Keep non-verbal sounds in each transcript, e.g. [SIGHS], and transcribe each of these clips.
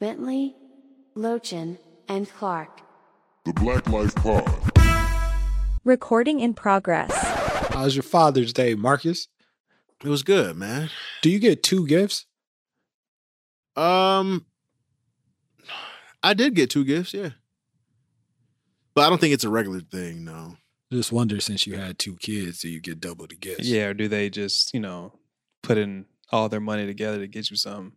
Bentley, Lochin, and Clark. The Black Life Pod. Recording in progress. How's your Father's Day, Markus? It was good, man. Do you get two gifts? Um, I did get two gifts, yeah, but I don't think it's a regular thing. No, Just wonder since you had two kids, do you get double the gifts? Yeah, or do they just, you know, put in all their money together to get you some?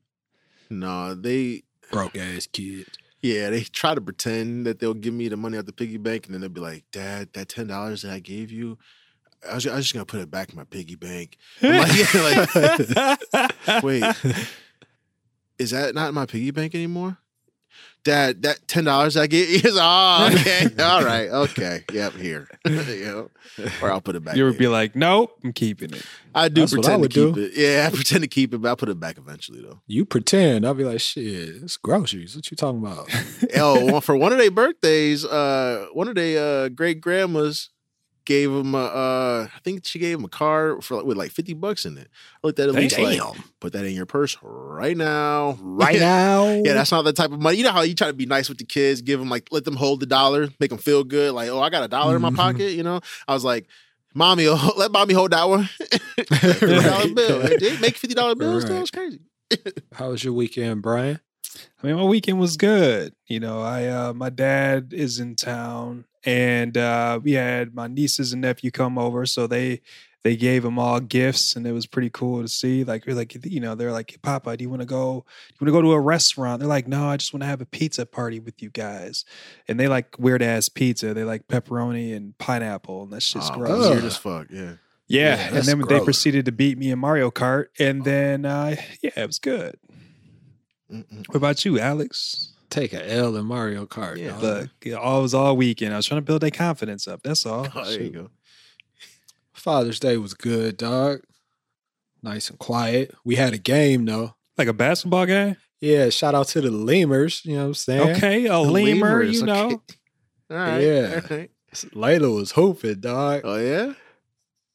no, they Broke ass kids. yeah they try to pretend that they'll give me the money out the piggy bank, and then they'll be like, "Dad, that ten dollars that I gave you." I was, I was just gonna put it back in my piggy bank. I'm like, [LAUGHS] like, [LAUGHS] wait, [LAUGHS] is that not in my piggy bank anymore? Dad, that ten dollars I gave you is oh okay, [LAUGHS] all right, okay, yep, here, [LAUGHS] you know, or I'll put it back. you would in. be like, nope, I'm keeping it. I do That's what I pretend to keep do. it. Yeah, I [LAUGHS] pretend to keep it, but I'll put it back eventually though. You pretend. I'll be like, shit, it's groceries. What you talking about? oh, one- for one of their birthdays, uh, one of their uh, great grandmas gave him a, uh, I think she gave him a card for like, with like fifty bucks in it. I looked at it, least like, put that in your purse right now, Right [LAUGHS] now? Yeah, that's not the type of money. You know how you try to be nice with the kids, give them like let them hold the dollar, make them feel good. Like, oh, I got a dollar in my Mhm. pocket. You know, I was like, mommy, oh, [LAUGHS] let mommy hold that one. [LAUGHS] fifty dollar Right. bill. They make fifty dollar bills. Though Right. it's crazy. How was your weekend, Bryan? I mean, my weekend was good. You know, I uh my dad is in town and uh we had my nieces and nephew come over, so they they gave them all gifts and it was pretty cool to see. Like we're like, you know, they're like, Papa, do you want to go do you want to go to a restaurant? They're like, No, I just want to have a pizza party with you guys. And they like weird ass pizza. They like pepperoni and pineapple and that shit's Oh, gross. Weird as fuck. Yeah. Yeah, Yeah, and that's then they proceeded to beat me in Mario Kart, and then uh, yeah, it was good. Mm-mm. What about you, Alex? Take a L in Mario Kart. Yeah, dog. Look, it all was all weekend. I was trying to build their confidence up. That's all. [LAUGHS] Oh, there you go. Father's Day was good, dog. Nice and quiet. We had a game though. Like a basketball game. Yeah, shout out to the Lemurs. You know what I'm saying? Okay, a The lemur. lemurs, You okay. know, [LAUGHS] All right. Yeah. all right. Layla was hooping, dog. Oh yeah.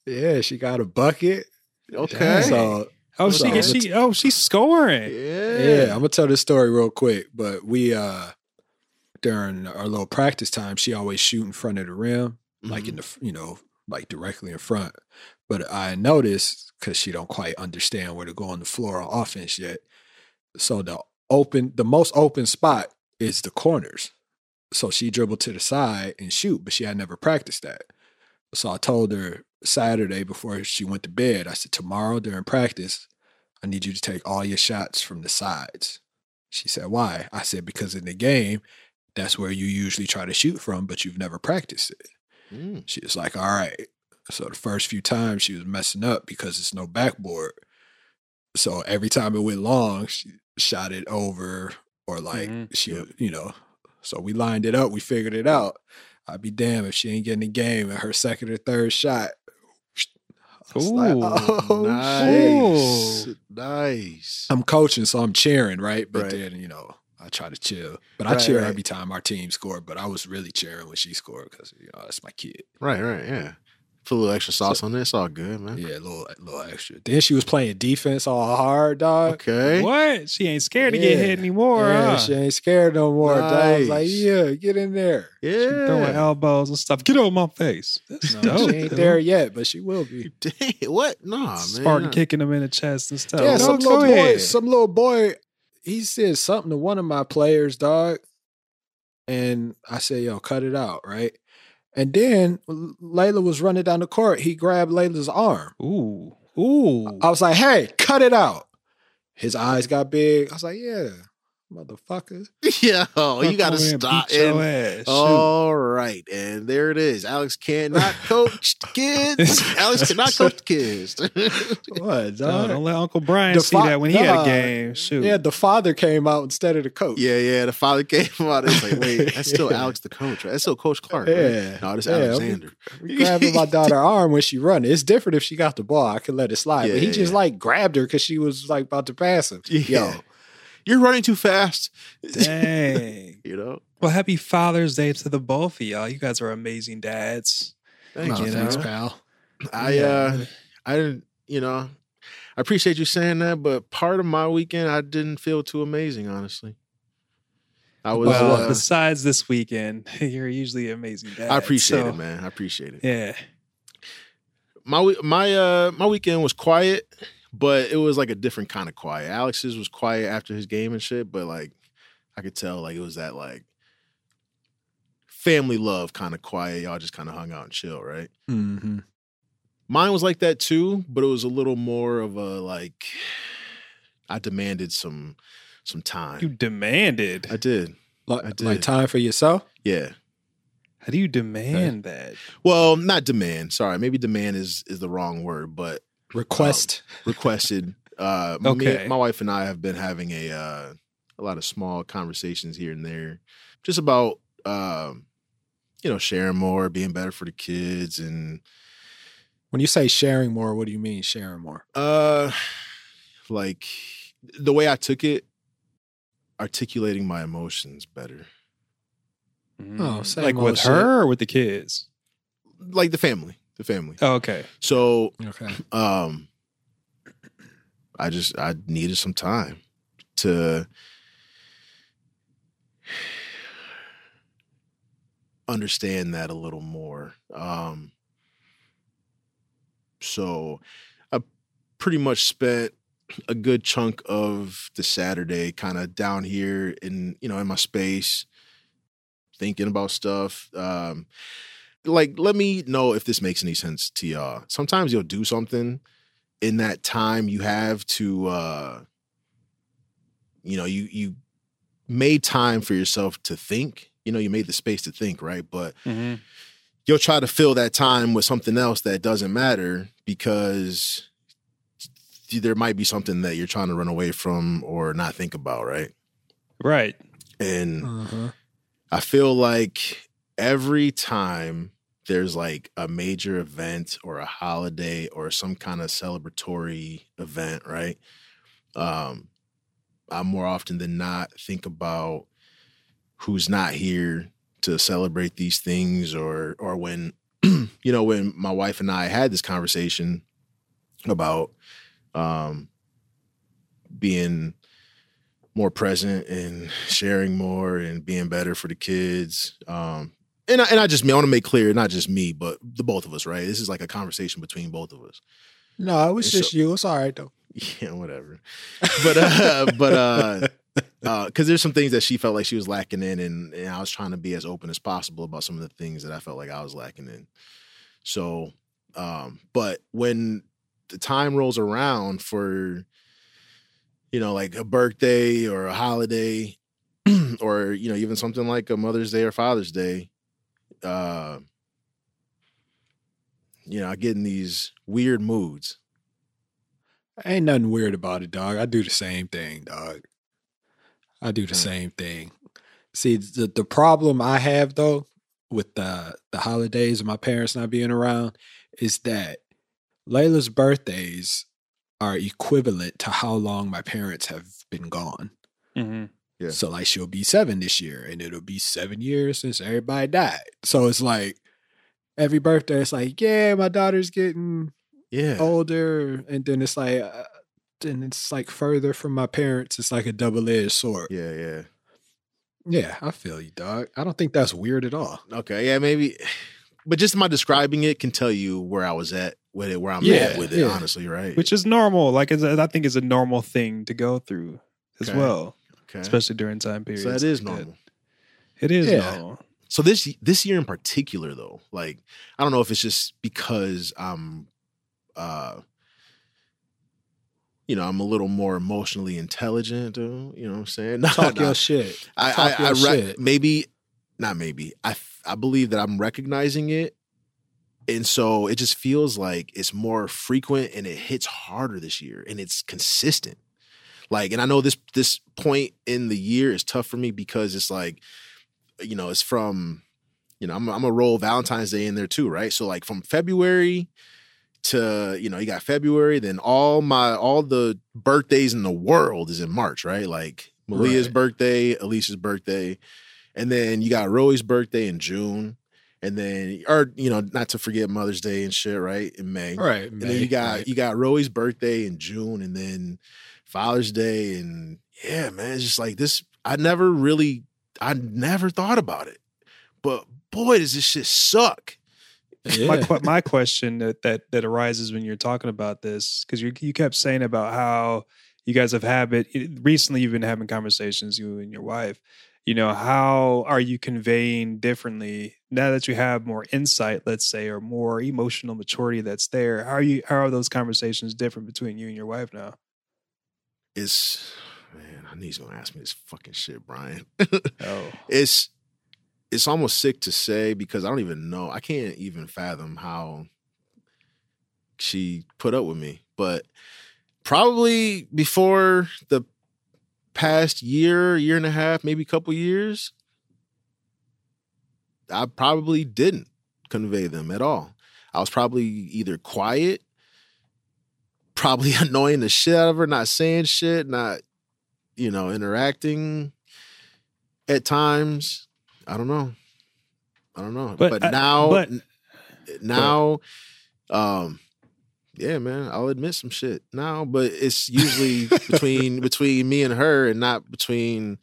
Yeah, she got a bucket. Okay. So oh she get she oh she's scoring. yeah. yeah, I'm gonna tell this story real quick. But we uh during our little practice time, she always shoot in front of the rim, like Mm-hmm. in the you know, like directly in front. But I noticed because she don't quite understand where to go on the floor on offense yet. So the open, the most open spot is the corners. So she dribbled to the side and shoot, but she had never practiced that. So I told her Saturday before she went to bed, I said, tomorrow during practice, I need you to take all your shots from the sides. She said, why? I said, because in the game, that's where you usually try to shoot from, but you've never practiced it. Mm. She was like, all right. So the first few times she was messing up because it's no backboard. So every time it went long, she shot it over or like Mhm. she, you know. So we lined it up, we figured it out. I'd be damned if she ain't getting the game at her second or third shot. Like, Ooh, oh, [LAUGHS] nice. shit. Nice. I'm coaching, so I'm cheering, right? But Right. then, you know, I try to chill. But I Right, cheer right. every time our team scored, but I was really cheering when she scored because, you know, that's my kid. Right, right, yeah. Put a little extra sauce on it. It's all good, man. Yeah, a little, a little extra. Then she was playing defense all hard, dog. Okay. What? She ain't scared to get hit anymore. Yeah, huh? she ain't scared no more, dog. I was like, yeah, get in there. Yeah. She throwing elbows and stuff. Get over my face. That's No, dope. she ain't dude. there yet, but she will be. [LAUGHS] Dang, what? Nah, man. Spartan kicking him in the chest and stuff. Yeah, some little boy, some little boy, he said something to one of my players, dog. And I said, yo, cut it out, right? And then Layla was running down the court. He grabbed Layla's arm. Ooh, ooh. I was like, hey, cut it out. His eyes got big. I was like, yeah, motherfucker. [LAUGHS] Yeah, oh, you got to Come over here and stop. beat your And, ass. All right, and there it is. Alex cannot [LAUGHS] coach kids. [LAUGHS] Alex cannot coach the kids. What, No, dog? don't let Uncle Bryan The see fa- that when he had a game. Shoot. Yeah, the father came out instead of the coach. yeah, yeah. The father came out. It's like, wait, that's still Alex the coach. Right? That's still Coach Clark. right? Yeah. No, this Yeah, Alexander. We grabbing my daughter arm when she running. It's different if she got the ball. I could let it slide. Yeah, but he yeah, just yeah. like grabbed her because she was like about to pass him. Yeah. Yo, You're running too fast. Dang. [LAUGHS] you know. well, happy Father's Day to the both of y'all. You guys are amazing dads. Thank no, you. thanks, man. pal. I uh I didn't you know I appreciate you saying that, but part of my weekend I didn't feel too amazing, honestly. I was. well, uh, besides this weekend, [LAUGHS] you're usually an amazing dad. I appreciate so, it, man. I appreciate it. Yeah. My my uh my weekend was quiet, but it was like a different kind of quiet. Alex's was quiet after his game and shit, but like I could tell like it was that like family love kind of quiet. Y'all just kind of hung out and chill, right? Mm-hmm. Mine was like that too, but it was a little more of a like I demanded some some time. You demanded. I did. Like, I like time for yourself. Yeah. How do you demand that? Well, not demand. Sorry, maybe demand is is the wrong word, but Request. requested. Uh, me- Okay. my wife and I have been having a uh, a lot of small conversations here and there, just about um, you know sharing more, being better for the kids, and when you say sharing more, what do you mean sharing more? uh, like the way I took it, articulating my emotions better, Oh, Mm. same like old with her or with the kids? like the family, the family. Oh, okay. So Okay. um i just i needed some time to understand that a little more um so i pretty much spent a good chunk of the saturday kind of down here in you know in my space thinking about stuff um like let me know if this makes any sense to y'all. Sometimes you'll do something in that time you have to uh you know you you made time for yourself to think. You know you made the space to think right? But hmm you'll try to fill that time with something else that doesn't matter because there might be something that you're trying to run away from or not think about right? Right. and Uh-huh. I feel like every time there's like a major event or a holiday or some kind of celebratory event, right? Um, I more often than not think about who's not here to celebrate these things or or when [CLEARS THROAT] you know when my wife and I had this conversation about um being more present and sharing more and being better for the kids. Um, and I, and I just I want to make clear, not just me, but the both of us, right? This is like a conversation between both of us. No, it was It's just you. It's all right though. Yeah, whatever. But uh, [LAUGHS] but uh, because there's some things that she felt like she was lacking in, and, and I was trying to be as open as possible about some of the things that I felt like I was lacking in. So, um, but when the time rolls around for, you know, like a birthday or a holiday, [CLEARS THROAT] or you know, even something like a Mother's Day or Father's Day, uh, you know, I get in these weird moods. Ain't nothing weird about it, dog. I do the same thing, dog. I do the Hmm. same thing. See, the the problem I have though with the the holidays and my parents not being around is that Layla's birthdays are equivalent to how long my parents have been gone. hmm Yeah. So like she'll be seven this year, and it'll be seven years since everybody died. So it's like every birthday, it's like, yeah, my daughter's getting Yeah. older, and then it's like, uh, then it's like further from my parents. It's like a double edged sword. Yeah, yeah. Yeah, I feel you, dog. I don't think that's weird at all. Okay, yeah, maybe. But just my describing it can tell you where I was at with it, where I'm Yeah, at with it, yeah. honestly, right? Which is normal. Like it's, I think it's a normal thing to go through as Okay. well, okay. especially during time periods. so that is like normal. It is Yeah. normal. So this this year in particular, though, like I don't know if it's just because I'm, uh, you know, I'm a little more emotionally intelligent. Or, you know what I'm saying? [LAUGHS] No, Talk no. your shit. I, Talk I, I shit. maybe not maybe I I believe that I'm recognizing it, and so it just feels like it's more frequent and it hits harder this year and it's consistent. Like, and I know this this point in the year is tough for me because it's like, you know, it's from, you know, I'm I'm a roll Valentine's Day in there too, right? So like from February to you know you got February, then all my all the birthdays in the world is in March, right? Like Malia's Right. birthday, Alicia's birthday, and then you got Roy's birthday in June, and then or you know not to forget Mother's Day and shit, right? In May, Right. and then you got you got Roy's birthday in June, and then Father's Day, and yeah, man, it's just like this. I never really, I never thought about it. But boy, does this shit suck. [LAUGHS] My my question that, that that arises when you're talking about this because you you kept saying about how you guys have habit recently you've been having conversations you and your wife you know how are you conveying differently now that you have more insight let's say or more emotional maturity that's there how are you how are those conversations different between you and your wife now It's man, I knew he's gonna ask me this fucking shit, Bryan. [LAUGHS] oh it's it's almost sick to say because I don't even know. I can't even fathom how she put up with me. But probably before the past year, year and a half, maybe a couple years, I probably didn't convey them at all. I was probably either quiet, probably [LAUGHS] annoying the shit out of her, not saying shit, not, you know, interacting at times. I don't know. I don't know. But But, I- now, but- now, um, yeah, man, I'll admit some shit now, but it's usually [LAUGHS] between between me and her, and not between.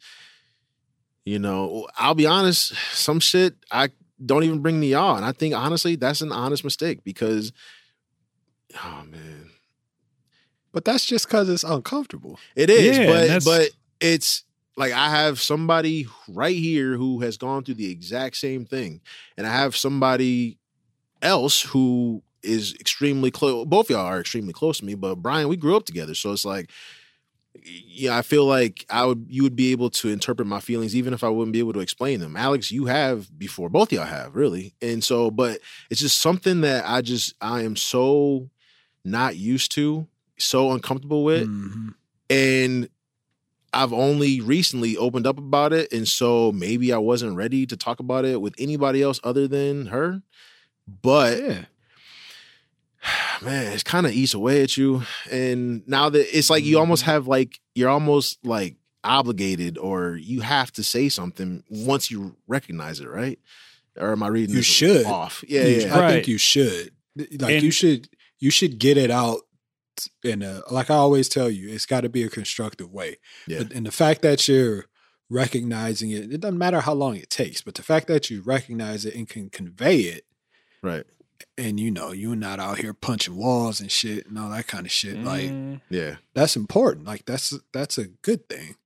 You know, I'll be honest. Some shit I don't even bring to y'all, and I think honestly that's an honest mistake because, oh man, But that's just because it's uncomfortable. it is, Yeah, but but it's like I have somebody right here who has gone through the exact same thing, and I have somebody else who is extremely close. Both of y'all are extremely close to me, but Bryan, we grew up together, so it's like, yeah, I feel like I would you would be able to interpret my feelings even if I wouldn't be able to explain them. Alex, you have before, both of y'all have really, and so, but it's just something that I just I am so not used to, so uncomfortable with Mhm. and I've only recently opened up about it, and so maybe I wasn't ready to talk about it with anybody else other than her. But Yeah. [SIGHS] man, it's kind of eats away at you, and now that it's like you almost Mm-hmm. have like you're almost like obligated, or you have to say something once you recognize it, right? Or am I reading? You this should. off. Yeah, You- yeah. I Right. think you should. Like And- you should you should get it out in a like I always tell you, it's got to be a constructive way. Yeah. But, and the fact that you're recognizing it, it doesn't matter how long it takes, but the fact that you recognize it and can convey it, right. and you know, you're not out here punching walls and shit and all that kind of shit. Like Mm. Yeah, that's important. Like that's that's a good thing.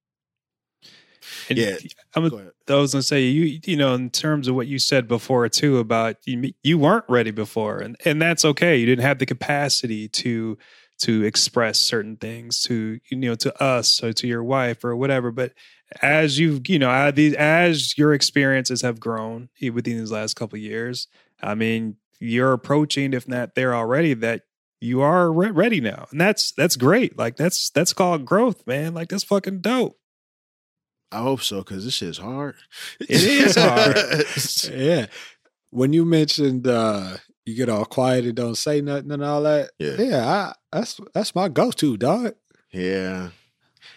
And Yeah. I'm, Go. I was gonna say you you know in terms of what you said before too about you you weren't ready before and and that's okay you didn't have the capacity to to express certain things to you know to us or to your wife or whatever but as you've you know these as your experiences have grown within these last couple of years I mean you're approaching if not there already that you are re- ready now and that's that's great like that's that's called growth man like that's fucking dope I hope so because this shit is hard. It is [LAUGHS] hard. Yeah. When you mentioned uh you get all quiet and don't say nothing and all that. Yeah. Yeah, I, that's that's my go-to, dog. yeah.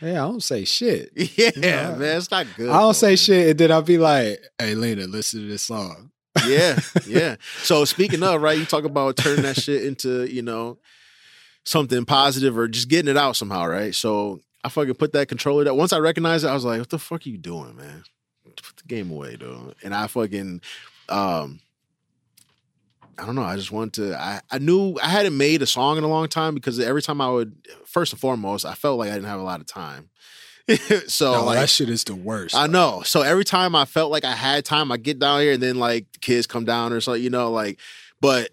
Yeah, I don't say shit. [LAUGHS] Yeah, Yeah. man, it's not good. I don't though, say man. shit, and then I'll be like, "Hey, Lena, listen to this song." Yeah, [LAUGHS] yeah. So speaking of, right, you talk about turning that shit into, you know, something positive or just getting it out somehow, right? So I fucking put that controller that once I recognized it, I was like, what the fuck are you doing, man? Put the game away, dude. And I fucking um I don't know. I just wanted to. I, I knew I hadn't made a song in a long time because every time I would, first and foremost, I felt like I didn't have a lot of time. [LAUGHS] so No, like, that shit is the worst. I know. So every time I felt like I had time, I get down here and then like the kids come down or something, you know, like, but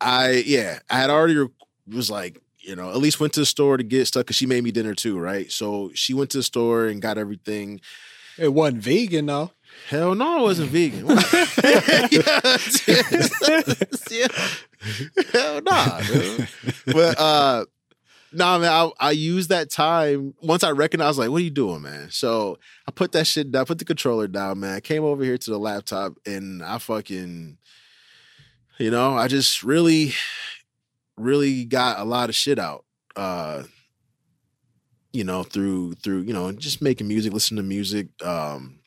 I, yeah, I had already re- was like, you know, at least went to the store to get stuff because she made me dinner too, right? So she went to the store and got everything. It wasn't vegan though. Hell no, I wasn't vegan. [LAUGHS] [LAUGHS] Hell nah. But uh nah man, I, I used that time once I recognized like, what are you doing, man? So I put that shit down, put the controller down, man. I came over here to the laptop and I fucking you know, I just really, really got a lot of shit out. Uh you know, through through, you know, just making music, listening to music. Um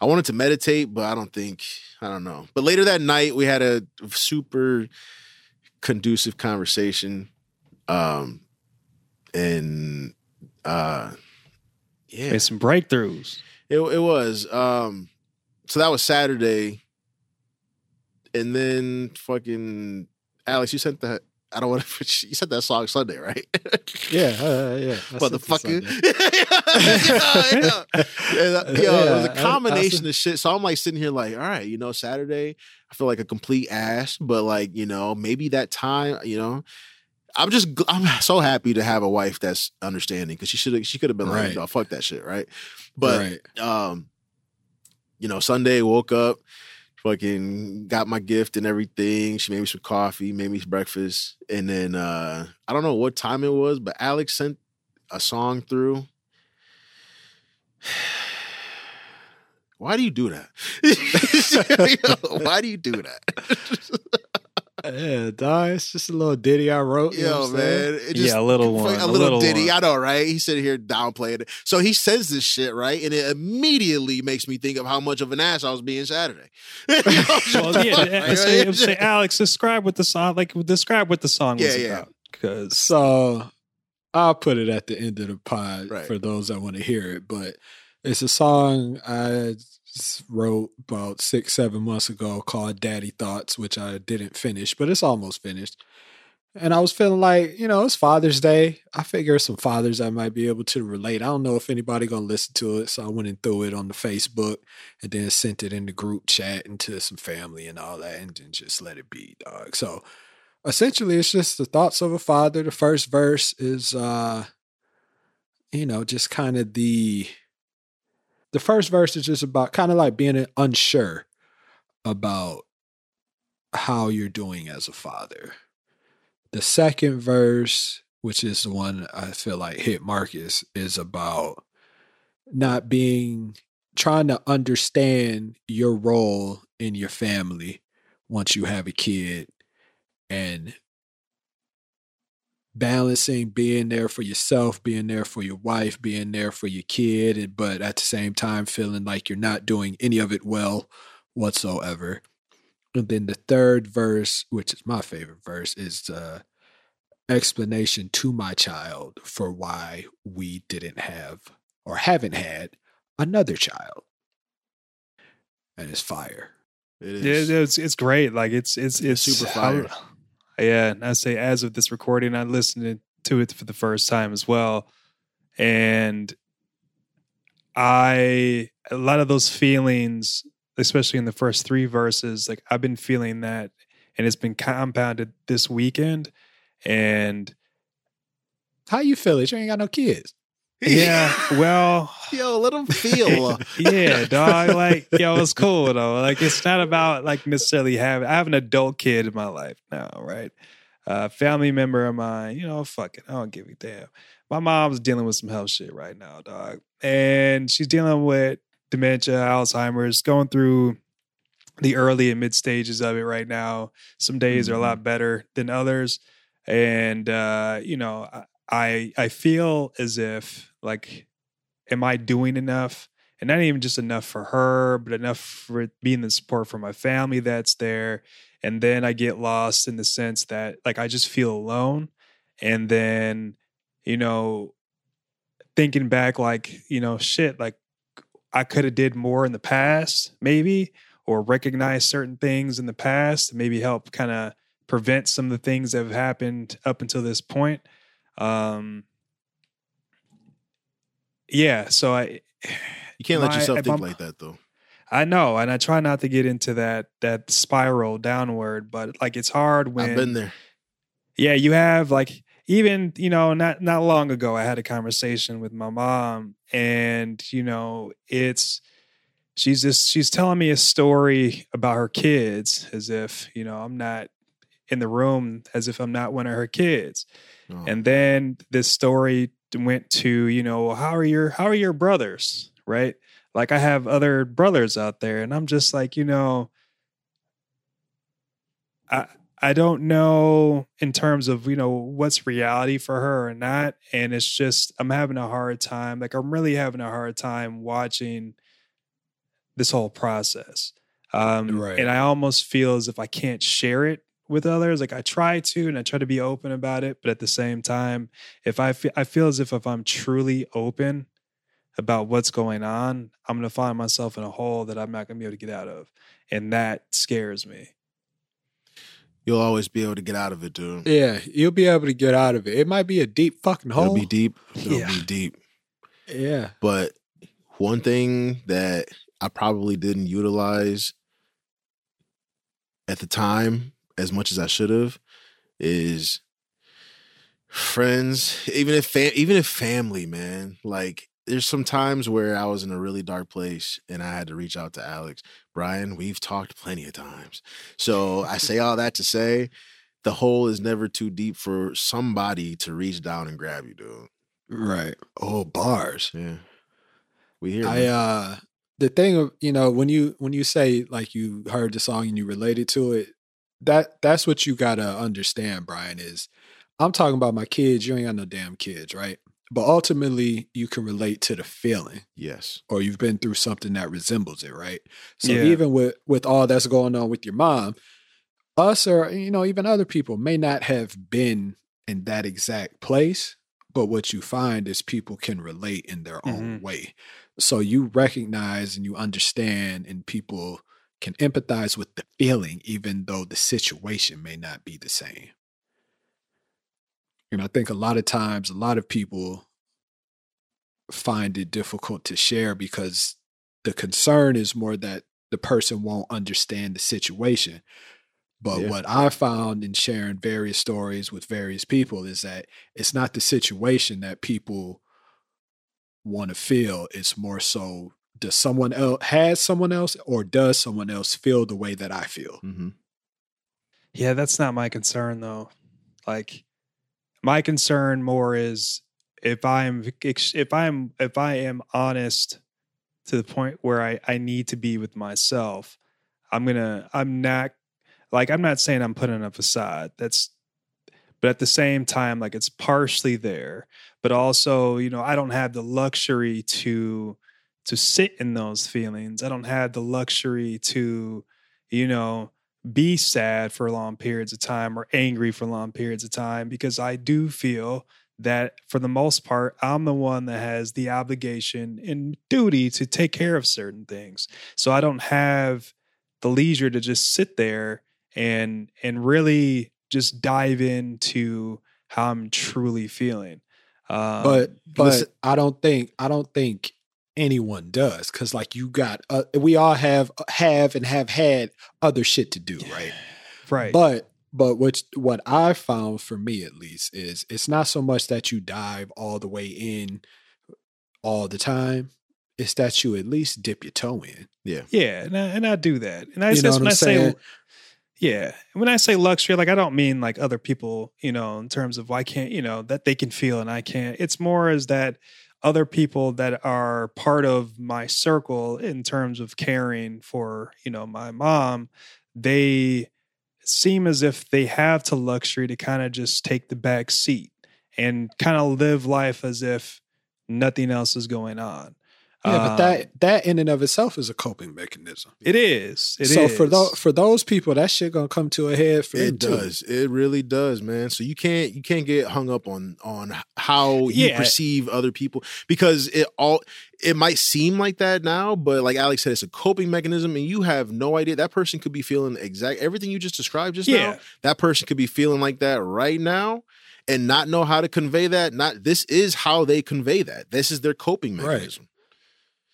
I wanted to meditate, but I don't think I don't know. But later that night, we had a super conducive conversation, um, and uh, Yeah, Made some breakthroughs. It it was. Um so that was Saturday. And then fucking Alex, you sent that I don't want to [LAUGHS] you said that song Sunday, right? [LAUGHS] Yeah, uh, yeah. Sent this Motherfucker. [LAUGHS] Yeah, yeah. Uh, yo, it was a a I- I combination of shit. So I'm like sitting here like, all right, you know, Saturday, I feel like a complete ass, but like, you know, maybe that time, you know, I'm just I'm so happy to have a wife that's understanding because she should have she could have been like, Right. no, fuck that shit, right? But right. um, you know, Sunday woke up, fucking got my gift and everything. She made me some coffee, made me breakfast, and then uh I don't know what time it was, but Alex sent a song through. [SIGHS] Why do you do that? [LAUGHS] Why do you do that? [LAUGHS] Yeah, dog. It's just a little ditty I wrote. You know Yo, what I'm saying? man. It just, Yeah, a little fuck- one, A a little, little ditty. one. I know, right? He's sitting here downplaying it. So he says this shit, right? And it immediately makes me think of how much of an ass I was being Saturday. [LAUGHS] [LAUGHS] Well, yeah, Right, say, [LAUGHS] um, say, Alex, describe what the song like. Describe what the song was Yeah, yeah. about. Because So I'll put it at the end of the pod Right. for those that want to hear it. But it's a song I s- wrote about six, seven months ago called Daddy Thoughts, which I didn't finish, but it's almost finished. And I was feeling like, you know, it's Father's Day. I figure some fathers I might be able to relate. I don't know if anybody gonna listen to it. So I went and threw it on the Facebook and then sent it in the group chat and to some family and all that and then just let it be, dog. So essentially it's just the thoughts of a father the first verse is uh you know just kind of the the first verse is just about kind of like being unsure about how you're doing as a father. The second verse which is the one i feel like hit markus is about not being trying to understand your role in your family once you have a kid and balancing being there for yourself, being there for your wife, being there for your kid, and- but at the same time feeling like you're not doing any of it well whatsoever. And then the third verse, which is my favorite verse, is the explanation to my child for why we didn't have or haven't had another child. And it's fire. It yeah, it's it's great. Like it's it's it's super I- fire. Yeah, and I say as of this recording, I listened to it for the first time as well, and I a lot of those feelings, especially in the first three verses, like I've been feeling that, and it's been compounded this weekend, and How you feel it? You ain't got no kids. Yeah, well, [LAUGHS] Yo, let him feel. [LAUGHS] yeah, dog. Like, yo, it's cool though. Like, it's not about like necessarily having. I have an adult kid in my life now, right? Uh, family member of mine. You know, fuck it. I don't give a damn. My mom's dealing with some health shit right now, dog, and she's dealing with dementia, Alzheimer's, going through the early and mid stages of it right now. Some days are a lot better than others, and uh, you know, I I I feel as if like am I doing enough? And not even just enough for her, but enough for being the support for my family that's there. And then I get lost in the sense that like I just feel alone. And then, you know, thinking back like, you know, shit, like I could have did more in the past, maybe, or recognize certain things in the past, maybe help kind of prevent some of the things that have happened up until this point. Um yeah, so I You can't let yourself think like that though. I know, and I try not to get into that that spiral downward, but like it's hard when I've been there. yeah, you have like even you know not not long ago I had a conversation with my mom, and you know it's she's just she's telling me a story about her kids as if you know I'm not in the room as if I'm not one of her kids. Oh, And then this story went to, you know, how are your how are your brothers, right? Like I have other brothers out there and I'm just like, you know, I I don't know in terms of, you know, what's reality for her or not and it's just I'm having a hard time. Like I'm really having a hard time watching this whole process. Um Right. and I almost feel as if I can't share it with others. Like I try to, and I try to be open about it, but at the same time, if I feel, I feel as if if I'm truly open, about what's going on, I'm going to find myself in a hole that I'm not going to be able to get out of. And that scares me. You'll always be able to get out of it, dude. Yeah, you'll be able to get out of it. It might be a deep fucking hole. It'll be deep. It'll Yeah. be deep. Yeah. But one thing that I probably didn't utilize at the time as much as I should have is friends, even if fa- even if family, man. Like there's some times where I was in a really dark place and I had to reach out to Alex. Bryan, we've talked plenty of times. So I say all that to say the hole is never too deep for somebody to reach down and grab you, dude. Right. Oh, bars. Yeah. We hear I man. uh the thing of you know when you when you say like you heard the song and you related to it, that that's what you gotta understand, Bryan, is I'm talking about my kids, you ain't got no damn kids, right? But ultimately you can relate to the feeling yes. or you've been through something that resembles it, right? So Yeah. even with with all that's going on with your mom, us or you know even other people may not have been in that exact place, but what you find is people can relate in their own Mhm. way. So you recognize and you understand, and people can empathize with the feeling, even though the situation may not be the same. And I think a lot of times, a lot of people find it difficult to share because the concern is more that the person won't understand the situation. But Yeah. what I found in sharing various stories with various people is that it's not the situation that people want to feel. It's more so does someone else has someone else or does someone else feel the way that I feel? Mm-hmm. Yeah, that's not my concern though. Like my concern more is if I'm if I'm if I am honest to the point where I I need to be with myself, I'm going to I'm not like I'm not saying I'm putting up a facade. That's but at the same time like it's partially there, but also, you know, I don't have the luxury to to sit in those feelings. I don't have the luxury to you know, be sad for long periods of time or angry for long periods of time because I do feel that for the most part, I'm the one that has the obligation and duty to take care of certain things. So I don't have the leisure to just sit there and and really just dive into how I'm truly feeling. Um, but but listen- I don't think I don't think anyone does because like you got uh, we all have have and have had other shit to do right? Right, but but what what I found for me at least is it's not so much that you dive all the way in all the time it's that you at least dip your toe in. Yeah, and I, and I do that. And I You know what when I'm I say, yeah, when I say luxury, like I don't mean like other people, you know, in terms of why can't you know that they can feel and I can't. It's more as that other people that are part of my circle in terms of caring for you know my mom, they seem as if they have to luxury to kind of just take the back seat and kind of live life as if nothing else is going on. Yeah but Um, that that in and of itself is a coping mechanism It is. It so for those for those people that shit gonna come to a head for It too. does. It really does, man. So you can't you can't get hung up on on how you Yeah. perceive other people because it all it might seem like that now, but like Alex said, it's a coping mechanism, and you have no idea that person could be feeling exact everything you just described just Yeah. now. That person could be feeling like that right now. And not know how to convey that. Not this is how they convey that. This is their coping Right.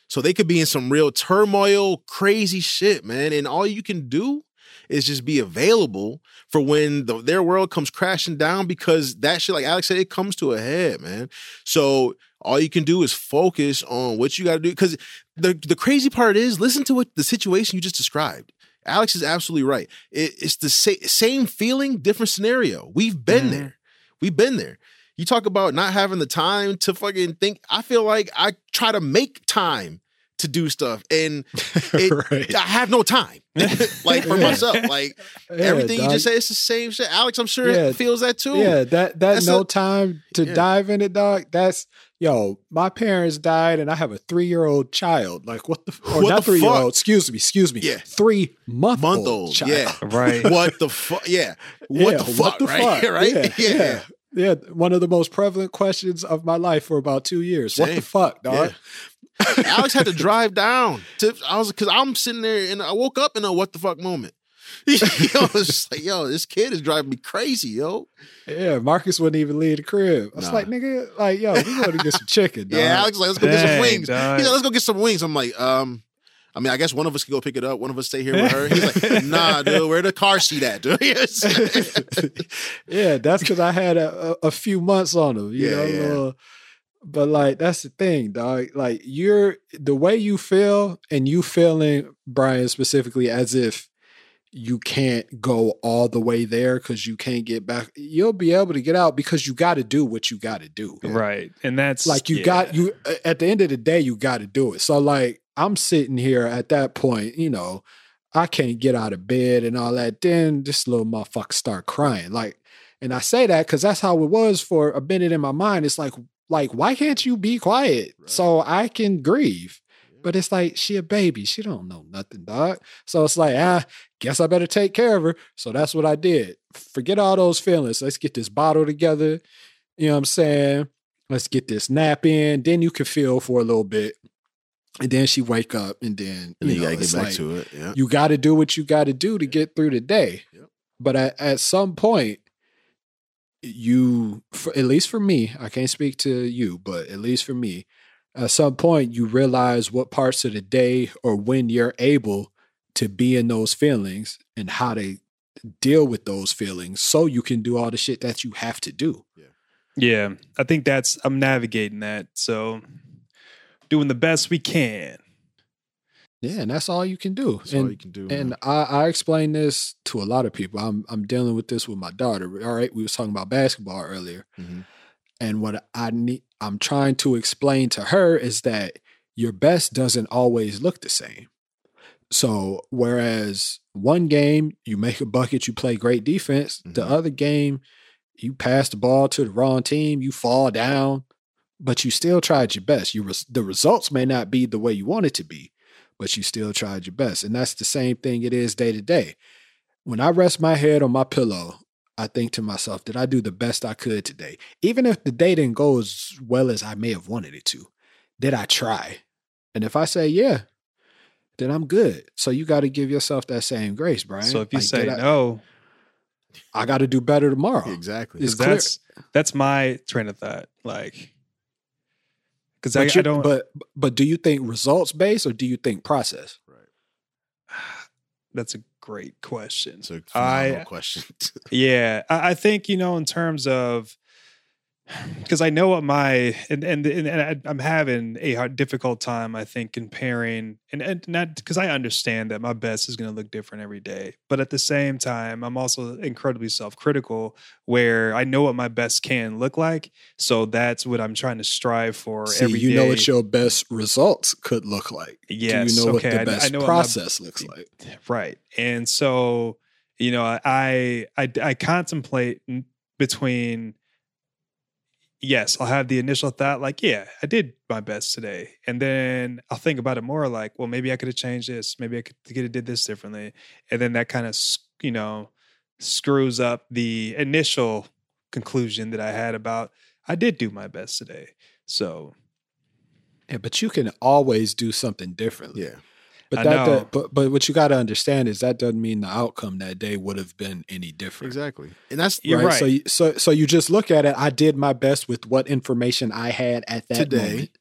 So they could be in some real turmoil, crazy shit, man. And all you can do is just be available for when the, their world comes crashing down because that shit, like Alex said, it comes to a head, man. So all you can do is focus on what you got to do. Because the the crazy part is, listen to what the situation you just described. Alex is absolutely right. It, it's the sa- same feeling, different scenario. We've been Mhm. there. We've been there. You talk about not having the time to fucking think. I feel like I try to make time to do stuff, and [LAUGHS] it, right. I have no time. [LAUGHS] like for myself, like [LAUGHS] Yeah, everything you just say, it's the same shit. Alex, I'm sure Yeah. feels that too. Yeah, that that That's no a- time to Yeah. dive in it, dog. That's yo. My parents died, and I have a three year old child. Like what the or What not the three year old? Excuse me, excuse me. Yeah. three month month old old. child. Yeah. right. What the fuck? Yeah. What the fuck? right? right? Yeah, yeah. Yeah, one of the most prevalent questions of my life for about two years. What the fuck, dog? [LAUGHS] Alex had to drive down to. I was because I'm sitting there and I woke up in a what the fuck moment. [LAUGHS] yo, I was just like, yo, this kid is driving me crazy, yo. Yeah, Markus wouldn't even leave the crib. I was Nah. like, nigga, like, yo, we going to get some chicken, dog. [LAUGHS] Yeah, Alex like, let's go get some wings. dog. He's like, let's go get some wings. I'm like, um, I mean, I guess one of us could go pick it up. One of us stay here with her. [LAUGHS] He's like, nah, dude, where the car seat at, dude? [LAUGHS] [LAUGHS] yeah, that's because I had a, a, a few months on him, you Yeah, know. yeah. uh, but like, that's the thing, dog. Like, you're the way you feel, and you feeling Bryan specifically as if you can't go all the way there because you can't get back. You'll be able to get out because you got to do what you got to do. Right. And that's like you yeah. got you at the end of the day you got to do it so like i'm sitting here at that point you know i can't get out of bed and all that then this little motherfucker start crying. Like and i say that because that's how it was for a minute in my mind. It's like like why can't you be quiet so i can grieve? But it's like she a baby. She don't know nothing dog so it's like ah guess i better take care of her. So that's what i did. Forget all those feelings. Let's get this bottle together. You know what i'm saying? Let's get this nap in. Then you can feel for a little bit. And then she wake up and then, And you you know, gotta get it's back like, to it. Yeah. you got to do what you got to do to get through the day. Yep. But at, at some point, you, for, at least for me, I can't speak to you, but at least for me, at some point, you realize what parts of the day or when you're able to be in those feelings and how to deal with those feelings so you can do all the shit that you have to do. Yeah. Yeah. I think that's I'm navigating that. So doing the best we can. Yeah, and that's all you can do. That's and all you can do. and man. I, I explain this to a lot of people. I'm I'm dealing with this with my daughter. All right, we was talking about basketball earlier, Mhm. and what I need, I'm trying to explain to her is that your best doesn't always look the same. So whereas one game you make a bucket, you play great defense. The Mhm. other game you pass the ball to the wrong team, you fall down, but you still tried your best. You res- the results may not be the way you want it to be, but you still tried your best. And that's the same thing it is day to day. When I rest my head on my pillow, I think to myself, did I do the best I could today? Even if the day didn't go as well as I may have wanted it to, did I try? And if I say yeah, then I'm good. So you got to give yourself that same grace, Bryan. So if you Like, say did I, no, I got to do better tomorrow. exactly. It's 'cause clear. that's that's my train of thought. Like because I, But, I don't but but do you think results based or do you think process? Right. [SIGHS] that's a great question. It's a phenomenal I question. [LAUGHS] Yeah, I, I think you know in terms of because I know what my and and, and, I- I'm having a hard, difficult time. I think comparing and, and not because I understand that my best is going to look different every day, but at the same time, I'm also incredibly self critical. Where I know what my best can look like, so that's what I'm trying to strive for See, every you know what your best results could look like. Yes, do you know okay, what I- the I best know what my- process looks like? right and so you know i i i contemplate between yes i'll have the initial thought like yeah i did my best today and then i'll think about it more like well maybe i could have changed this maybe i could could have did this differently and then that kind of you know screws up the initial conclusion that i had about i did do my best today so Yeah, but you can always do something differently. yeah. But I that, but but what you got to understand is that doesn't mean the outcome that day would have been any different. Exactly. And that's right? right. So you, so so you just look at it. I did my best with what information I had at that Today, moment.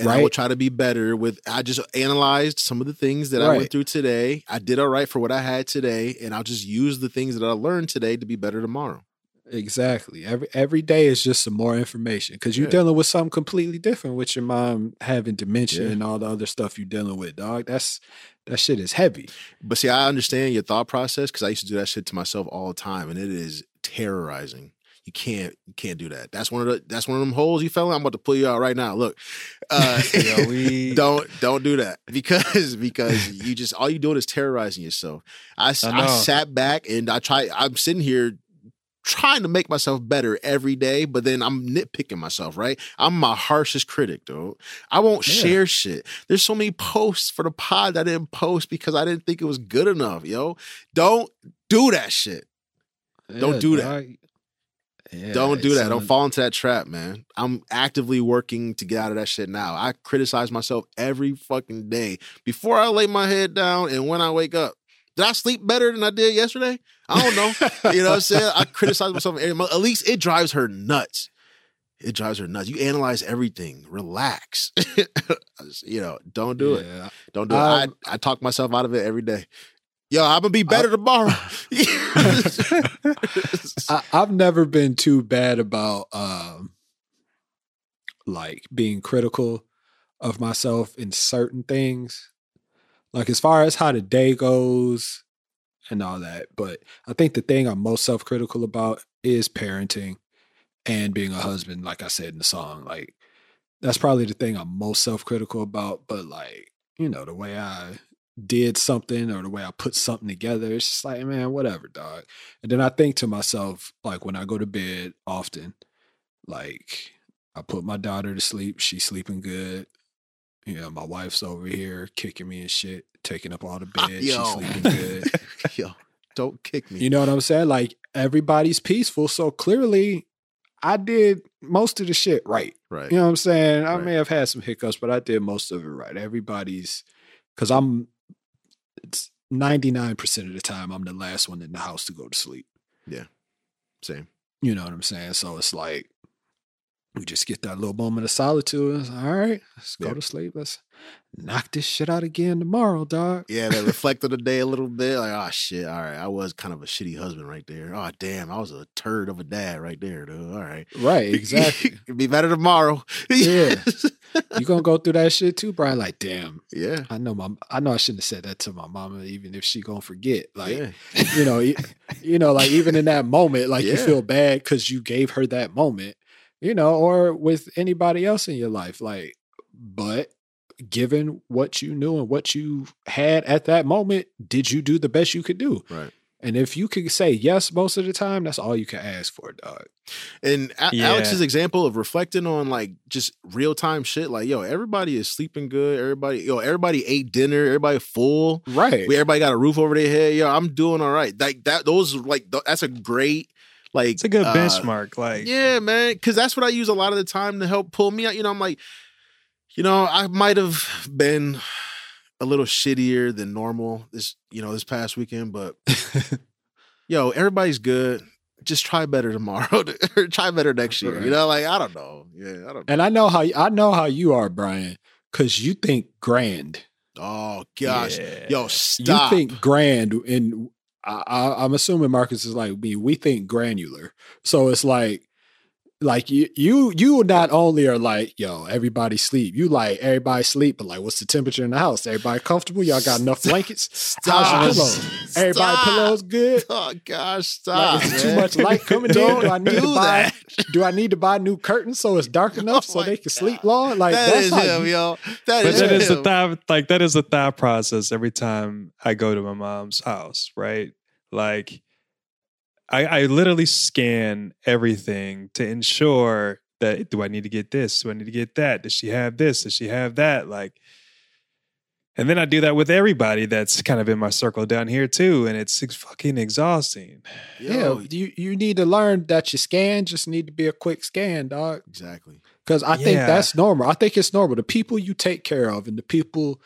and I will try to be better with I just analyzed some of the things that I went through today. I did all right for what I had today, and I'll just use the things that I learned today to be better tomorrow. Exactly. Every every day is just some more information because you're Yeah. dealing with something completely different with your mom having dementia Yeah. and all the other stuff you're dealing with, dog. That's that shit is heavy. But see, I understand your thought process because I used to do that shit to myself all the time, and it is terrorizing. You can't, you can't do that. That's one of the, that's one of them holes you fell in. I'm about to pull you out right now. Look, uh, [LAUGHS] Yeah, [LAUGHS] we- don't, don't do that [LAUGHS] because because you just all you doing is terrorizing yourself. I know. sat back and I try. I'm sitting here trying to make myself better every day, but then I'm nitpicking myself, right? I'm my harshest critic, dude. I won't Yeah. share shit. There's so many posts for the pod that I didn't post because I didn't think it was good enough, yo. Don't do that shit. Don't do that. Yeah, Don't do that. Don't um fall into that trap, man. I'm actively working to get out of that shit now. I criticize myself every fucking day before I lay my head down and when I wake up. Did I sleep better than I did yesterday? I don't know. you know what I'm saying? I criticize myself. At least it drives her nuts. It drives her nuts. You analyze everything. Relax. [LAUGHS] you know, don't do it. Don't do it. Um, I, I talk myself out of it every day. Yo, I'm gonna be better tomorrow. [LAUGHS] [LAUGHS] I, I've never been too bad about um like being critical of myself in certain things. Like as far as how the day goes and all that. But I think the thing I'm most self critical about is parenting and being a husband, like I said in the song. Like that's probably the thing I'm most self critical about. But like, you know, the way I did something or the way I put something together, it's just like, man, whatever, dog. And then I think to myself, like when I go to bed often, like I put my daughter to sleep, she's sleeping good. You know, my wife's over here kicking me and shit, taking up all the ah, bed, she's sleeping good. [LAUGHS] Yo, don't kick me. You know what I'm saying? Like everybody's peaceful. So clearly I did most of the shit right. right. You know what I'm saying? I Right. may have had some hiccups, but I did most of it right. Everybody's because I'm it's 99% of the time I'm the last one in the house to go to sleep. Yeah. Same. You know what I'm saying? So it's like we just get that little moment of solitude. All right, let's go Yeah. to sleep. Let's knock this shit out again tomorrow, dog. Yeah, that reflect on the day a little bit. Like, oh shit, all right. I was kind of a shitty husband right there. Oh damn, I was a turd of a dad right there, dude. All right. Right, exactly. [LAUGHS] It'll be better tomorrow. Yeah. [LAUGHS] you gonna go through that shit too, Bryan? Like, damn, yeah. I know my I know I shouldn't have said that to my mama, even if she gonna forget. Like, yeah. you know, you, you know, like even in that moment, like you feel bad because you gave her that moment, you know, or with anybody else in your life. Like, but given what you knew and what you had at that moment, did you do the best you could do? Right. And if you could say yes most of the time, that's all you can ask for, dog. And A- Yeah. Alex's example of reflecting on like just real time shit, like yo, everybody is sleeping good. Everybody, yo, everybody ate dinner. Everybody full. Right. We, everybody got a roof over their head. Yo, I'm doing all right. Like that. Those like th- that's a great like. It's a good uh, benchmark. Like, Yeah, man. Because that's what I use a lot of the time to help pull me out. You know, I'm like, you know, I might have been a little shittier than normal this, you know, this past weekend, but [LAUGHS] yo, everybody's good. Just try better tomorrow. [LAUGHS] or try better next year. Right. You know, like I don't know. Yeah, I don't. know. and I know how I know how you are, Bryan, because you think grand. Oh gosh, Yeah. yo, stop. You think grand, and I, I'm assuming Markus is like me. We think granular, so it's like, like you, you, you not only are like, yo, everybody sleep. You like everybody sleep, but like, what's the temperature in the house? Everybody comfortable? Y'all got enough blankets? How's your Stop. pillow? Everybody pillows good. [LAUGHS] Oh gosh, stop. Like, too much light coming in? Don't I need to buy? that. Do I need to buy new curtains so it's dark [LAUGHS] oh enough Oh so they can sleep long? Like that that's is him, you- yo. That but is that is the him. thought like that is the thought process every time I go to my mom's house, right? Like I, I literally scan everything to ensure that do I need to get this? Do I need to get that? Does she have this? Does she have that? Like and then I do that with everybody that's kind of in my circle down here too, and it's fucking exhausting. Yo, Yeah, you you need to learn that your scan just need to be a quick scan, dog. exactly. Because I think that's normal. I think it's normal. The people you take care of and the people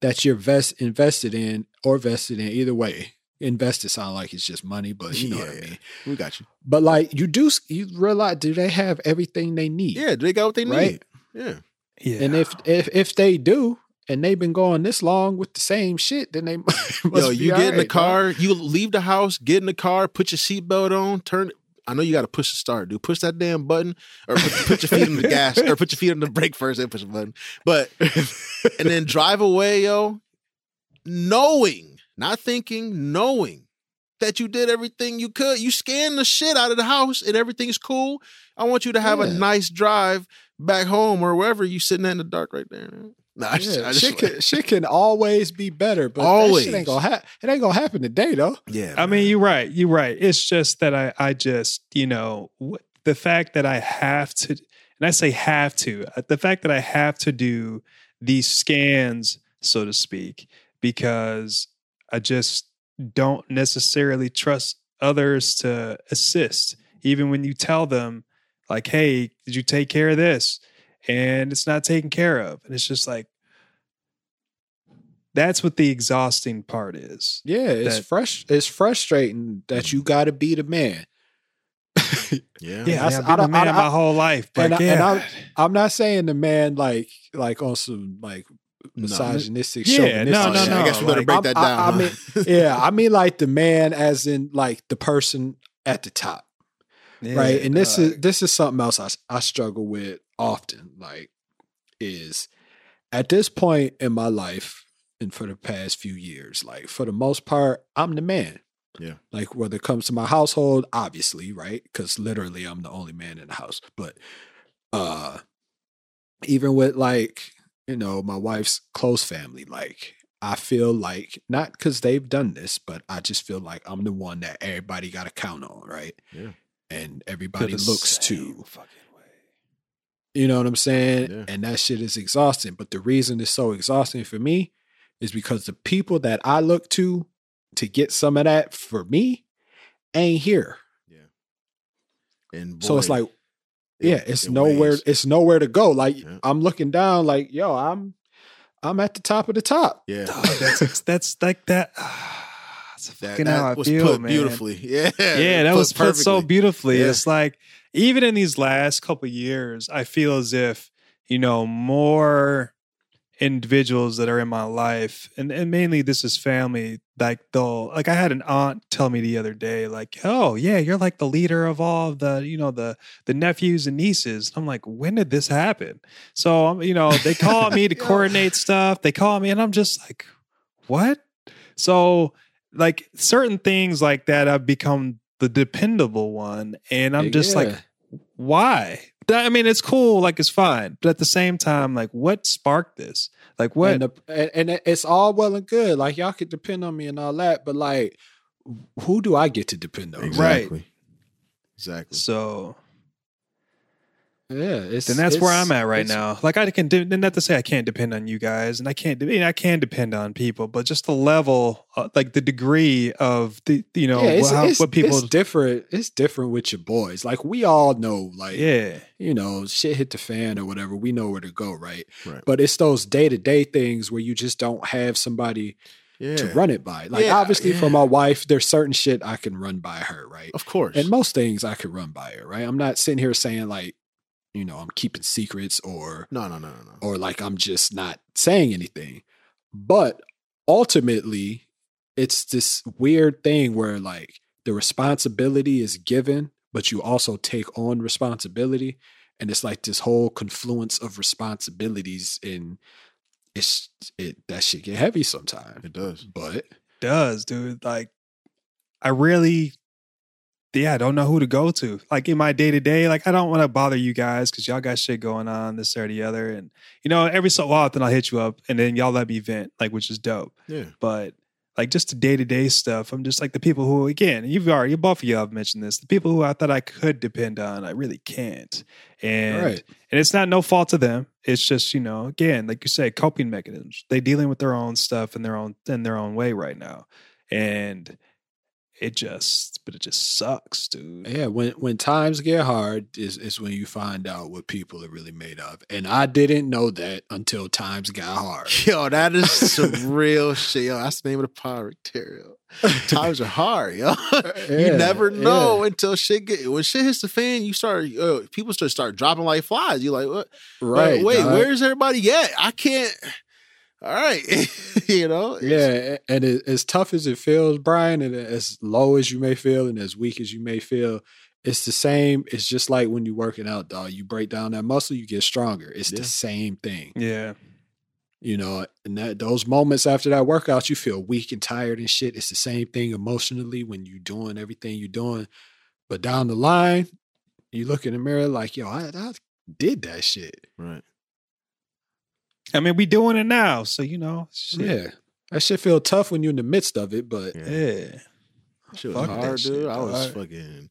that you're vest invested in or vested in, either way. Invested sound like it's just money, but you know what I mean. We got you. But like you do, you realize do they have everything they need? Yeah, they got what they need. Yeah. Yeah. And if if if they do, and they've been going this long with the same shit, then they [LAUGHS] must Yo, you all get in the right, dog. car, you leave the house, get in the car, put your seatbelt on, turn. I know you got to push the start, dude. Push that damn button, or put, put your feet on the gas, or put your feet on the brake first, and push the button. But and then drive away, yo, knowing, not thinking, knowing that you did everything you could. You scanned the shit out of the house, and everything's cool. I want you to have a nice drive back home or wherever you sitting in the dark right there. [LAUGHS] Nah, I just, I just, shit, can, shit can always be better, but Always. shit ain't gonna happen. It ain't gonna happen today, though. yeah. I mean, you're right. You're right. It's just that I, I just, you know, wh- the fact that I have to, and I say have to, uh, the fact that I have to do these scans, so to speak, because I just don't necessarily trust others to assist. even when you tell them, like, hey, did you take care of this? And it's not taken care of. And it's just like, that's what the exhausting part is. Yeah, it's That- fresh. It's frustrating that you got to be the man. [LAUGHS] Yeah. Yeah, I've I been a don't- man I- my I- whole life. But and I- yeah, and I'm- I'm not saying the man like like on some like misogynistic. Yeah, no, Oh, no, shit. no. I guess we better like, break I'm- that I- down. I huh? mean- [LAUGHS] yeah, I mean like the man as in like the person at the top, right? And this is this is something else I, I struggle with often. Like, is at this point in my life and for the past few years, like for the most part, I'm the man. Yeah. Like whether it comes to my household, obviously, right? Because literally I'm the only man in the house. But uh even with like, you know, my wife's close family, like I feel like not because they've done this, but I just feel like I'm the one that everybody got to count on, right? Yeah. And everybody looks to. You know what I'm saying? Yeah. And that shit is exhausting. But the reason it's so exhausting for me is because the people that I look to to get some of that for me ain't here. Yeah. And so it's like, it- yeah, it's it nowhere, weighs. it's nowhere to go. Like Yeah. I'm looking down, like, yo, I'm I'm at the top of the top. Yeah. Dog, that's that's like that. [SIGHS] That's That, fucking that how I was feel, put man. beautifully. [LAUGHS] Yeah. Yeah, that was put so beautifully. Yeah. It's like even in these last couple years, I feel as if you know more individuals that are in my life, and and mainly this is family. Like they'll like I had an aunt tell me the other day, like, "Oh yeah, you're like the leader of all of the you know the the nephews and nieces." I'm like, when did this happen? So um, you know they call me [LAUGHS] to coordinate stuff. They call me, and I'm just like, what? So like certain things like that I've become the dependable one and I'm just like why? That- I mean it's cool like it's fine but at the same time like what sparked this? Like what And, the, and, and it's all well and good. Like y'all could depend on me and all that, but like, who do I get to depend on? Exactly. Exactly. so Yeah, it's then that's where I'm at right now. Like I can do not to say I can't depend on you guys and I can't I, mean, I can depend on people but just the level uh, like the degree of the you know yeah, it's, how, it's, what people it's different. It's different with your boys. Like we all know, like yeah you know, shit hit the fan or whatever. We know where to go, right? Right. But it's those day to day things where you just don't have somebody Yeah. to run it by. Like Yeah, obviously for my wife, there's certain shit I can run by her, right? Of course. And most things I could run by her, right? I'm not sitting here saying like, you know, I'm keeping secrets or no, no, no, no, no. or like I'm just not saying anything. But ultimately, it's this weird thing where like the responsibility is given, but you also take on responsibility. And it's like this whole confluence of responsibilities and it's it that shit get heavy sometimes. It does. But does, dude. Like, I really, yeah, I don't know who to go to. Like in my day to day, like I don't want to bother you guys because y'all got shit going on, this or the other, and you know, every so often I'll hit you up, and then y'all let me vent, like which is dope. Yeah. But like just the day to day stuff, I'm just like the people who, again, you've already, both of you have mentioned this, the people who I thought I could depend on, I really can't, and right. and it's not no fault to them. It's just you know, again, like you say, coping mechanisms. They dealing with their own stuff in their own in their own way right now, and it just, but it just sucks, dude. Yeah, when when times get hard is is when you find out what people are really made of. And I didn't know that until times got hard. [LAUGHS] Yo, that is some [LAUGHS] real shit. Yo, that's the name of the pod material. Times are hard, yo. [LAUGHS] you Yeah, never know yeah. until shit get when shit hits the fan. You start, uh, people start start dropping like flies. You like, what? Right. wait, dog. where's everybody at? I can't. All right, [LAUGHS] you know. Yeah, and it, as tough as it feels, Bryan, and as low as you may feel, and as weak as you may feel, it's the same. It's just like when you're working out, dog. You break down that muscle, you get stronger. It's Yeah. the same thing, Yeah, you know. And that those moments after that workout, you feel weak and tired and shit. It's the same thing emotionally when you're doing everything you're doing, but down the line, you look in the mirror like, yo, I, I did that shit. Right. I mean, we doing it now, so you know, shit. Yeah, that shit feel tough when you're in the midst of it, but Yeah. yeah. Shit was Fuck that hard, shit, dude. I was dog. fucking,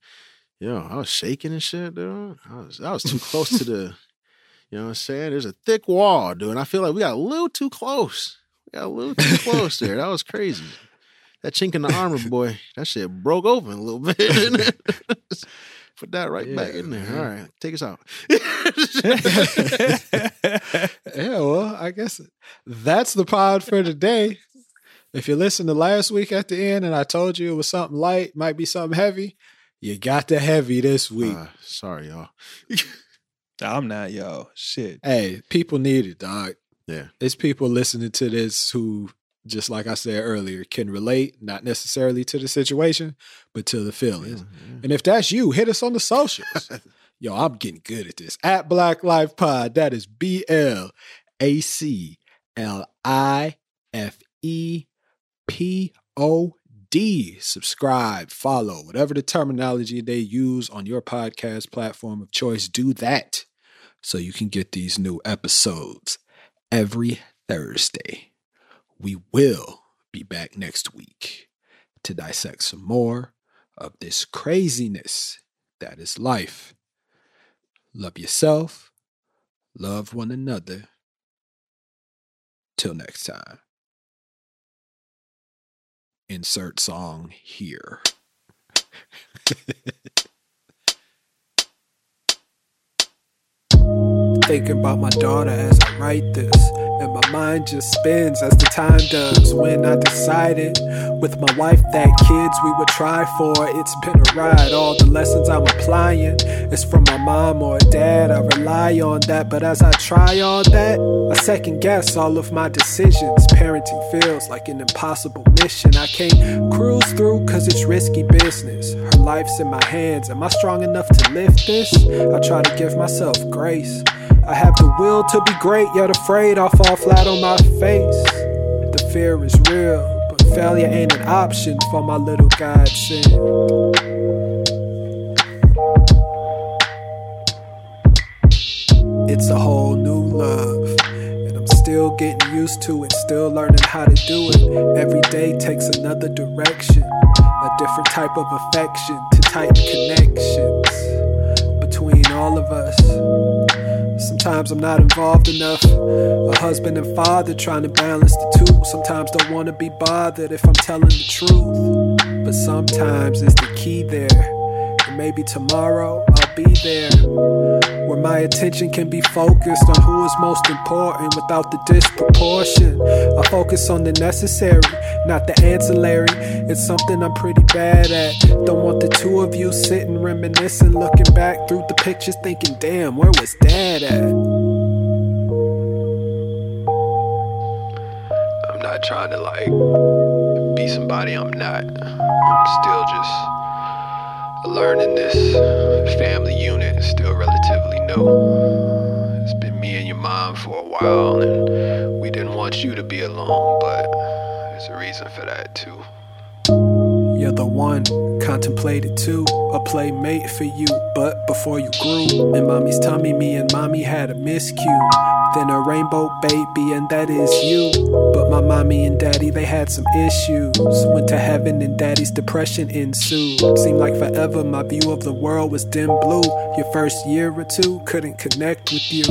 yo, I was shaking and shit, dude. I was, I was too close to the, [LAUGHS] you know what I'm saying? There's a thick wall, dude. And I feel like we got a little too close. We got a little too close there. That was crazy. That chink in the armor, [LAUGHS] boy, that shit broke open a little bit. [LAUGHS] Put that right Yeah, back in there. All right, take us out. [LAUGHS] yeah, well, I guess that's the pod for today. If you listened to last week at the end and I told you it was something light, might be something heavy, you got the heavy this week. Uh, sorry, y'all. [LAUGHS] I'm not, yo. Shit. hey, people need it, dog. Yeah. It's people listening to this who, just like I said earlier, can relate, not necessarily to the situation, but to the feelings. And if that's you, hit us on the socials. [LAUGHS] Yo, I'm getting good at this. At Black Life Pod, that is B L A C L I F E P O D. Subscribe, follow, whatever the terminology they use on your podcast platform of choice, do that so you can get these new episodes every Thursday. We will be back next week to dissect some more of this craziness that is life. Love yourself, love one another. Till next time. Insert song here. [LAUGHS] Thinking about my daughter as I write this, and my mind just spins as the time does. When I decided with my wife that kids we would try for, it's been a ride. All the lessons I'm applying is from my mom or dad. I rely on that, but as I try all that, I second guess all of my decisions. Parenting feels like an impossible mission. I can't cruise through cause it's risky business. Her life's in my hands. Am I strong enough to lift this? I try to give myself grace. I have the will to be great, yet afraid I'll fall flat on my face. The fear is real, but failure ain't an option for my little godsend. It's a whole new love, and I'm still getting used to it, still learning how to do it. Every day takes another direction, a different type of affection to tighten connections between all of us. Sometimes I'm not involved enough. A husband and father trying to balance the two. Sometimes don't want to be bothered if I'm telling the truth. But sometimes is the key there. And maybe tomorrow I'll be there. Where my attention can be focused on who is most important without the disproportion. I focus on the necessary, not the ancillary. It's something I'm pretty bad at. Don't want the two of you sitting reminiscing, looking back through the pictures, thinking, damn, where was dad at? I'm not trying to like be somebody I'm not. I'm still just learning this family unit, is still relatively new. It's been me and your mom for a while, and we didn't want you to be alone, but there's a reason for that too. You're the one contemplated too, a playmate for you. But before you grew, in mommy's tummy, me and mommy had a miscue. Then a rainbow baby, and that is you. But my mommy and daddy, they had some issues. Went to heaven, and daddy's depression ensued. Seemed like forever, my view of the world was dim blue. Your first year or two couldn't connect with you.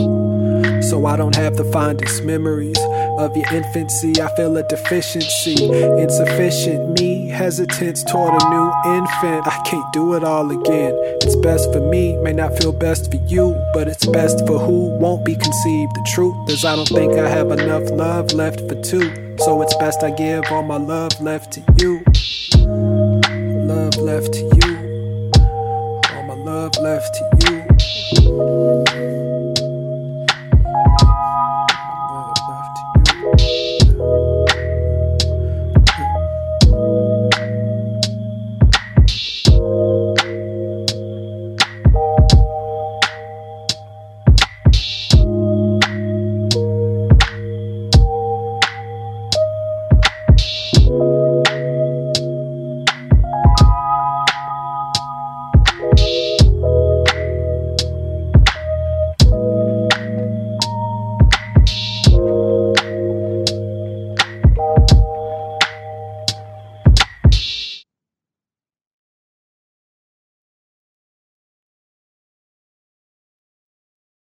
So I don't have the fondest memories of your infancy. I feel a deficiency, insufficient. Me hesitance toward a new infant. I can't do it all again. It's best for me, may not feel best for you, but it's best for who won't be conceived. The truth is, I don't think I have enough love left for two. So it's best I give all my love left to you. Love left to you. All my love left to